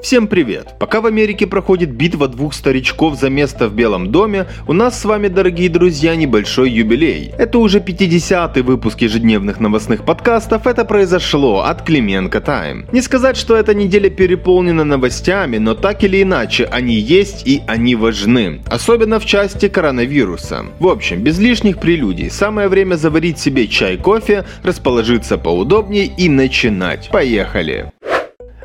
Всем привет! Пока в Америке проходит битва двух старичков за место в Белом доме, у нас с вами, дорогие друзья, небольшой юбилей. Это уже 50-й выпуск ежедневных новостных подкастов, это произошло от Клименко Тайм. Не сказать, что эта неделя переполнена новостями, но так или иначе они есть и они важны. Особенно в части коронавируса. В общем, без лишних прелюдий, самое время заварить себе чай-кофе, расположиться поудобнее и начинать. Поехали!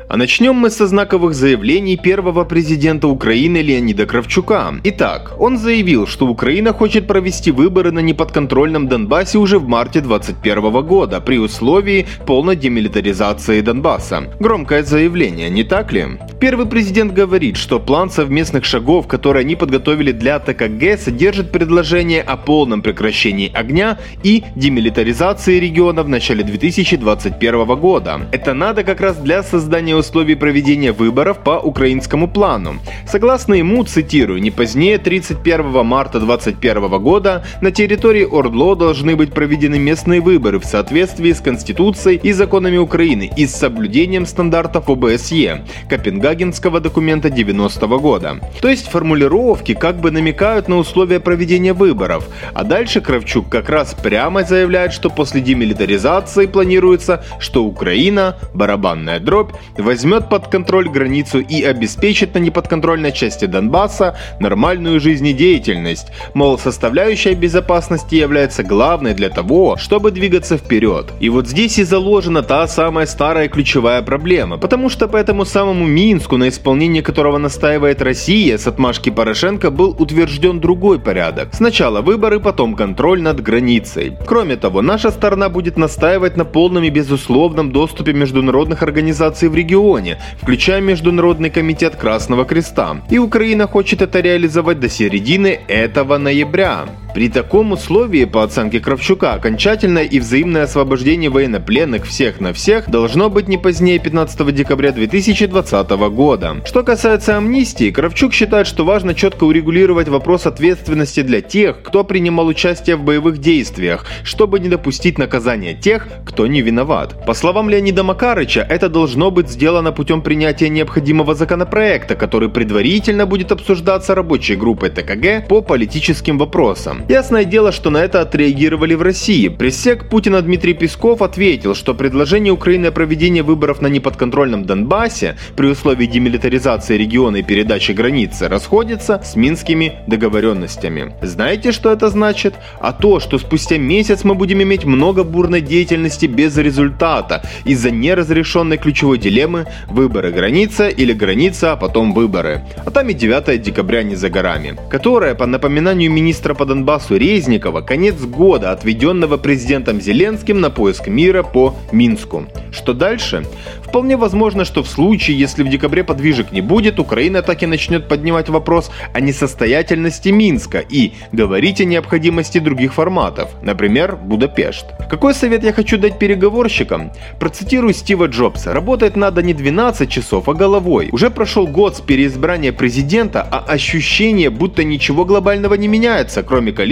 А начнем мы со знаковых заявлений первого президента Украины Леонида Кравчука. Итак, он заявил, что Украина хочет провести выборы на неподконтрольном Донбассе уже в марте 2021 года при условии полной демилитаризации Донбасса. Громкое заявление, не так ли? Первый президент говорит, что план совместных шагов, которые они подготовили для ТКГ, содержит предложение о полном прекращении огня и демилитаризации региона в начале 2021 года. Это надо как раз для создания условий проведения выборов по украинскому плану. Согласно ему, цитирую, не позднее 31 марта 2021 года на территории Ордло должны быть проведены местные выборы в соответствии с Конституцией и законами Украины и с соблюдением стандартов ОБСЕ, Копенгагенского документа 90 -го года. То есть формулировки как бы намекают на условия проведения выборов, а дальше Кравчук как раз прямо заявляет, что после демилитаризации планируется, что Украина, барабанная дробь, возьмет под контроль границу и обеспечит на неподконтрольной части Донбасса нормальную жизнедеятельность. Мол, составляющая безопасности является главной для того, чтобы двигаться вперед. И вот здесь и заложена та самая старая ключевая проблема, потому что по этому самому Минску, на исполнение которого настаивает Россия, с отмашки Порошенко был утвержден другой порядок. Сначала выборы, потом контроль над границей. Кроме того, наша сторона будет настаивать на полном и безусловном доступе международных организаций в регион регионе, включая Международный комитет Красного Креста. И Украина хочет это реализовать до середины этого ноября. При таком условии, по оценке Кравчука, окончательное и взаимное освобождение военнопленных всех на всех должно быть не позднее 15 декабря 2020 года. Что касается амнистии, Кравчук считает, что важно четко урегулировать вопрос ответственности для тех, кто принимал участие в боевых действиях, чтобы не допустить наказания тех, кто не виноват. По словам Леонида Макарыча, это должно быть сделано путем принятия необходимого законопроекта, который предварительно будет обсуждаться рабочей группой ТКГ по политическим вопросам. Ясное дело, что на это отреагировали в России. Прессек Путина Дмитрий Песков ответил, что предложение Украины о проведении выборов на неподконтрольном Донбассе при условии демилитаризации региона и передачи границы расходится с минскими договоренностями. Знаете, что это значит? А то, что спустя месяц мы будем иметь много бурной деятельности без результата из-за неразрешенной ключевой дилеммы выборы граница или граница, а потом выборы. А там и 9 декабря не за горами, которая, по напоминанию министра по Донбассу Донбассу Резникова конец года, отведенного президентом Зеленским на поиск мира по Минску. Что дальше? Вполне возможно, что в случае, если в декабре подвижек не будет, Украина так и начнет поднимать вопрос о несостоятельности Минска и говорить о необходимости других форматов, например, Будапешт. Какой совет я хочу дать переговорщикам? Процитирую Стива Джобса. Работать надо не 12 часов, а головой. Уже прошел год с переизбрания президента, а ощущение, будто ничего глобального не меняется, кроме количества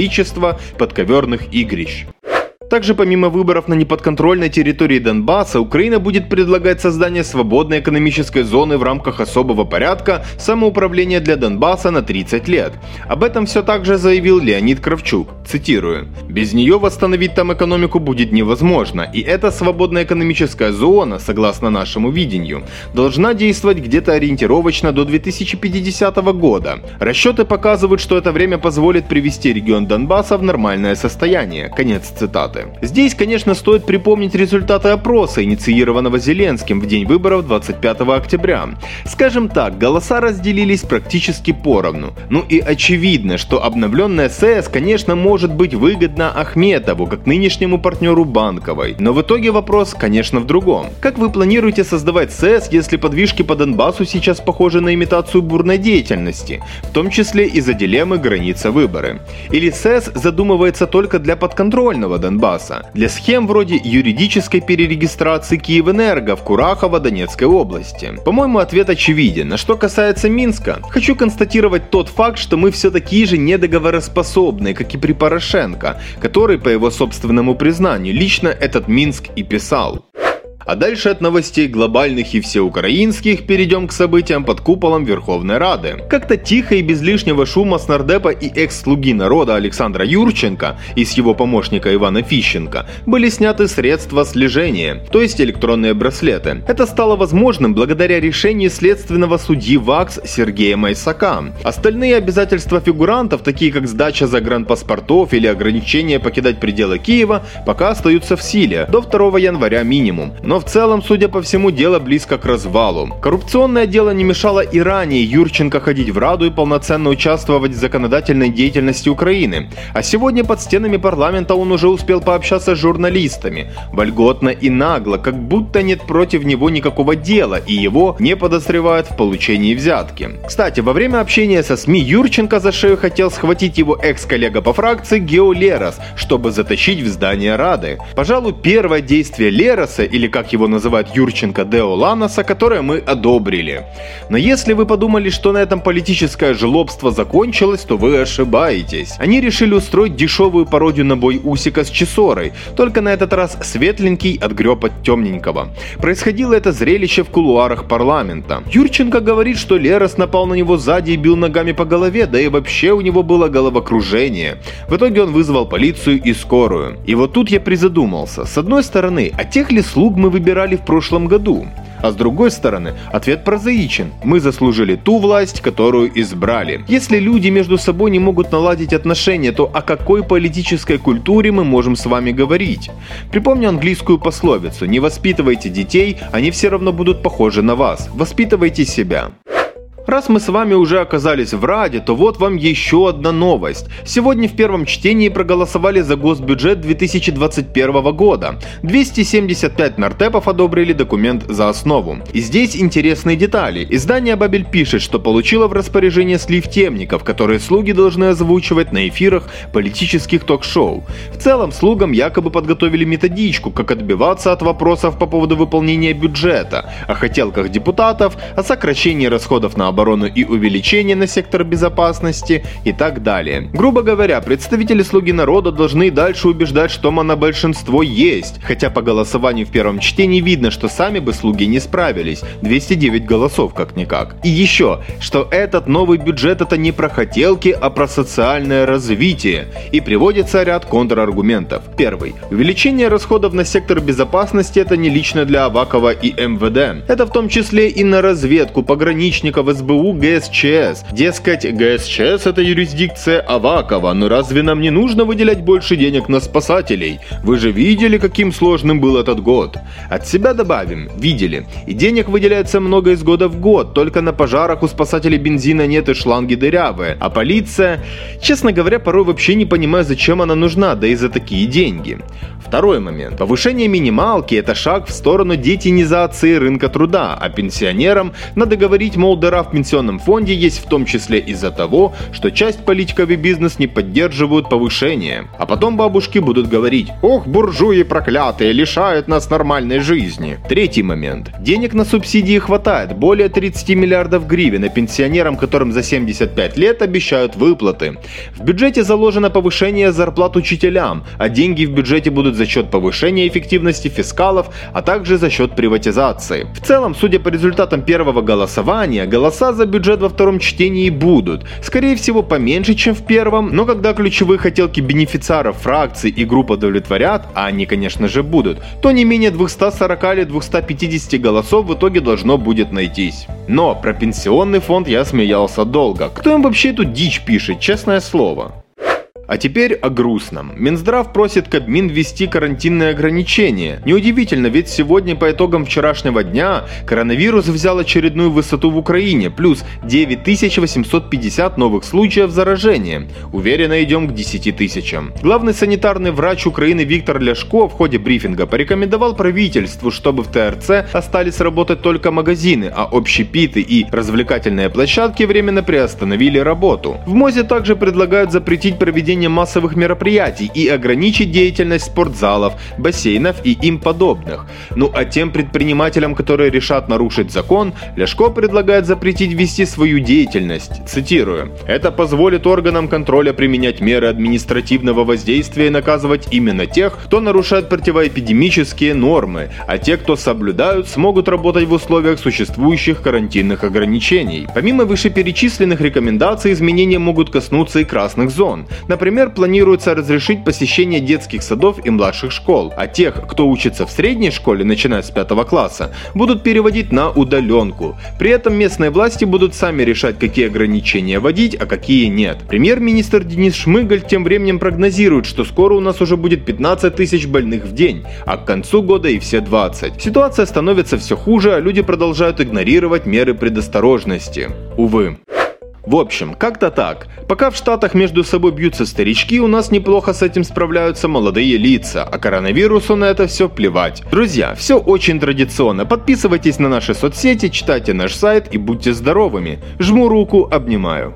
подковерных игрищ. Также помимо выборов на неподконтрольной территории Донбасса, Украина будет предлагать создание свободной экономической зоны в рамках особого порядка самоуправления для Донбасса на 30 лет. Об этом все также заявил Леонид Кравчук. Цитирую. «Без нее восстановить там экономику будет невозможно, и эта свободная экономическая зона, согласно нашему видению, должна действовать где-то ориентировочно до 2050 года. Расчеты показывают, что это время позволит привести регион Донбасса в нормальное состояние». Конец цитаты. Здесь, конечно, стоит припомнить результаты опроса, инициированного Зеленским в день выборов 25 октября. Скажем так, голоса разделились практически поровну. Ну и очевидно, что обновленная СС, конечно, может быть выгодна Ахметову, как нынешнему партнеру Банковой. Но в итоге вопрос, конечно, в другом. Как вы планируете создавать СС, если подвижки по Донбассу сейчас похожи на имитацию бурной деятельности, в том числе из-за дилеммы граница выборы? Или СС задумывается только для подконтрольного Донбасса? Донбасса для схем вроде юридической перерегистрации Киевэнерго в Курахово Донецкой области. По-моему, ответ очевиден. А что касается Минска, хочу констатировать тот факт, что мы все такие же недоговороспособные, как и при Порошенко, который, по его собственному признанию, лично этот Минск и писал. А дальше от новостей глобальных и всеукраинских перейдем к событиям под куполом Верховной Рады. Как-то тихо и без лишнего шума с нардепа и экс-слуги народа Александра Юрченко и с его помощника Ивана Фищенко были сняты средства слежения, то есть электронные браслеты. Это стало возможным благодаря решению следственного судьи ВАКС Сергея Майсака. Остальные обязательства фигурантов, такие как сдача загранпаспортов или ограничение покидать пределы Киева, пока остаются в силе, до 2 января минимум. Но в целом, судя по всему, дело близко к развалу. Коррупционное дело не мешало и ранее Юрченко ходить в Раду и полноценно участвовать в законодательной деятельности Украины. А сегодня под стенами парламента он уже успел пообщаться с журналистами. Вольготно и нагло, как будто нет против него никакого дела, и его не подозревают в получении взятки. Кстати, во время общения со СМИ Юрченко за шею хотел схватить его экс-коллега по фракции Гео Лерос, чтобы затащить в здание Рады. Пожалуй, первое действие Лероса, или как его называют Юрченко Део Ланоса, которое мы одобрили. Но если вы подумали, что на этом политическое жлобство закончилось, то вы ошибаетесь. Они решили устроить дешевую пародию на бой Усика с Чесорой, только на этот раз светленький отгреб от темненького. Происходило это зрелище в кулуарах парламента. Юрченко говорит, что Лерос напал на него сзади и бил ногами по голове, да и вообще у него было головокружение. В итоге он вызвал полицию и скорую. И вот тут я призадумался. С одной стороны, а тех ли слуг мы выбирали в прошлом году? А с другой стороны, ответ прозаичен. Мы заслужили ту власть, которую избрали. Если люди между собой не могут наладить отношения, то о какой политической культуре мы можем с вами говорить? Припомню английскую пословицу «Не воспитывайте детей, они все равно будут похожи на вас. Воспитывайте себя». Раз мы с вами уже оказались в Раде, то вот вам еще одна новость. Сегодня в первом чтении проголосовали за госбюджет 2021 года. 275 нартепов одобрили документ за основу. И здесь интересные детали. Издание Бабель пишет, что получило в распоряжение слив темников, которые слуги должны озвучивать на эфирах политических ток-шоу. В целом, слугам якобы подготовили методичку, как отбиваться от вопросов по поводу выполнения бюджета, о хотелках депутатов, о сокращении расходов на оборону и увеличение на сектор безопасности и так далее. Грубо говоря, представители «Слуги народа» должны дальше убеждать, что монобольшинство есть, хотя по голосованию в первом чтении видно, что сами бы «Слуги» не справились, 209 голосов как-никак. И еще, что этот новый бюджет это не про хотелки, а про социальное развитие. И приводится ряд контраргументов. Первый. Увеличение расходов на сектор безопасности это не лично для Авакова и МВД. Это в том числе и на разведку, пограничников, СБУ ГСЧС. Дескать, ГСЧС это юрисдикция Авакова, но разве нам не нужно выделять больше денег на спасателей? Вы же видели, каким сложным был этот год. От себя добавим, видели. И денег выделяется много из года в год, только на пожарах у спасателей бензина нет и шланги дырявые. А полиция, честно говоря, порой вообще не понимаю, зачем она нужна, да и за такие деньги. Второй момент. Повышение минималки – это шаг в сторону детинизации рынка труда, а пенсионерам надо говорить, мол, дыра в пенсионном фонде есть в том числе из-за того, что часть политиков и бизнес не поддерживают повышение. А потом бабушки будут говорить «Ох, буржуи проклятые, лишают нас нормальной жизни». Третий момент. Денег на субсидии хватает, более 30 миллиардов гривен, а пенсионерам, которым за 75 лет обещают выплаты. В бюджете заложено повышение зарплат учителям, а деньги в бюджете будут за счет повышения эффективности фискалов, а также за счет приватизации. В целом, судя по результатам первого голосования, голоса за бюджет во втором чтении будут. Скорее всего, поменьше, чем в первом, но когда ключевые хотелки бенефициаров фракций и групп удовлетворят, а они, конечно же, будут, то не менее 240 или 250 голосов в итоге должно будет найтись. Но про пенсионный фонд я смеялся долго. Кто им вообще эту дичь пишет, честное слово? А теперь о грустном. Минздрав просит Кабмин ввести карантинные ограничения. Неудивительно, ведь сегодня по итогам вчерашнего дня коронавирус взял очередную высоту в Украине, плюс 9850 новых случаев заражения. Уверенно идем к 10 тысячам. Главный санитарный врач Украины Виктор Ляшко в ходе брифинга порекомендовал правительству, чтобы в ТРЦ остались работать только магазины, а общепиты и развлекательные площадки временно приостановили работу. В МОЗе также предлагают запретить проведение проведения массовых мероприятий и ограничить деятельность спортзалов, бассейнов и им подобных. Ну а тем предпринимателям, которые решат нарушить закон, Ляшко предлагает запретить вести свою деятельность. Цитирую. «Это позволит органам контроля применять меры административного воздействия и наказывать именно тех, кто нарушает противоэпидемические нормы, а те, кто соблюдают, смогут работать в условиях существующих карантинных ограничений. Помимо вышеперечисленных рекомендаций, изменения могут коснуться и красных зон. Например, планируется разрешить посещение детских садов и младших школ, а тех, кто учится в средней школе, начиная с 5 класса, будут переводить на удаленку. При этом местные власти будут сами решать, какие ограничения вводить, а какие нет. Премьер-министр Денис Шмыгаль тем временем прогнозирует, что скоро у нас уже будет 15 тысяч больных в день, а к концу года и все 20. Ситуация становится все хуже, а люди продолжают игнорировать меры предосторожности. Увы. В общем, как-то так. Пока в Штатах между собой бьются старички, у нас неплохо с этим справляются молодые лица, а коронавирусу на это все плевать. Друзья, все очень традиционно. Подписывайтесь на наши соцсети, читайте наш сайт и будьте здоровыми. Жму руку, обнимаю.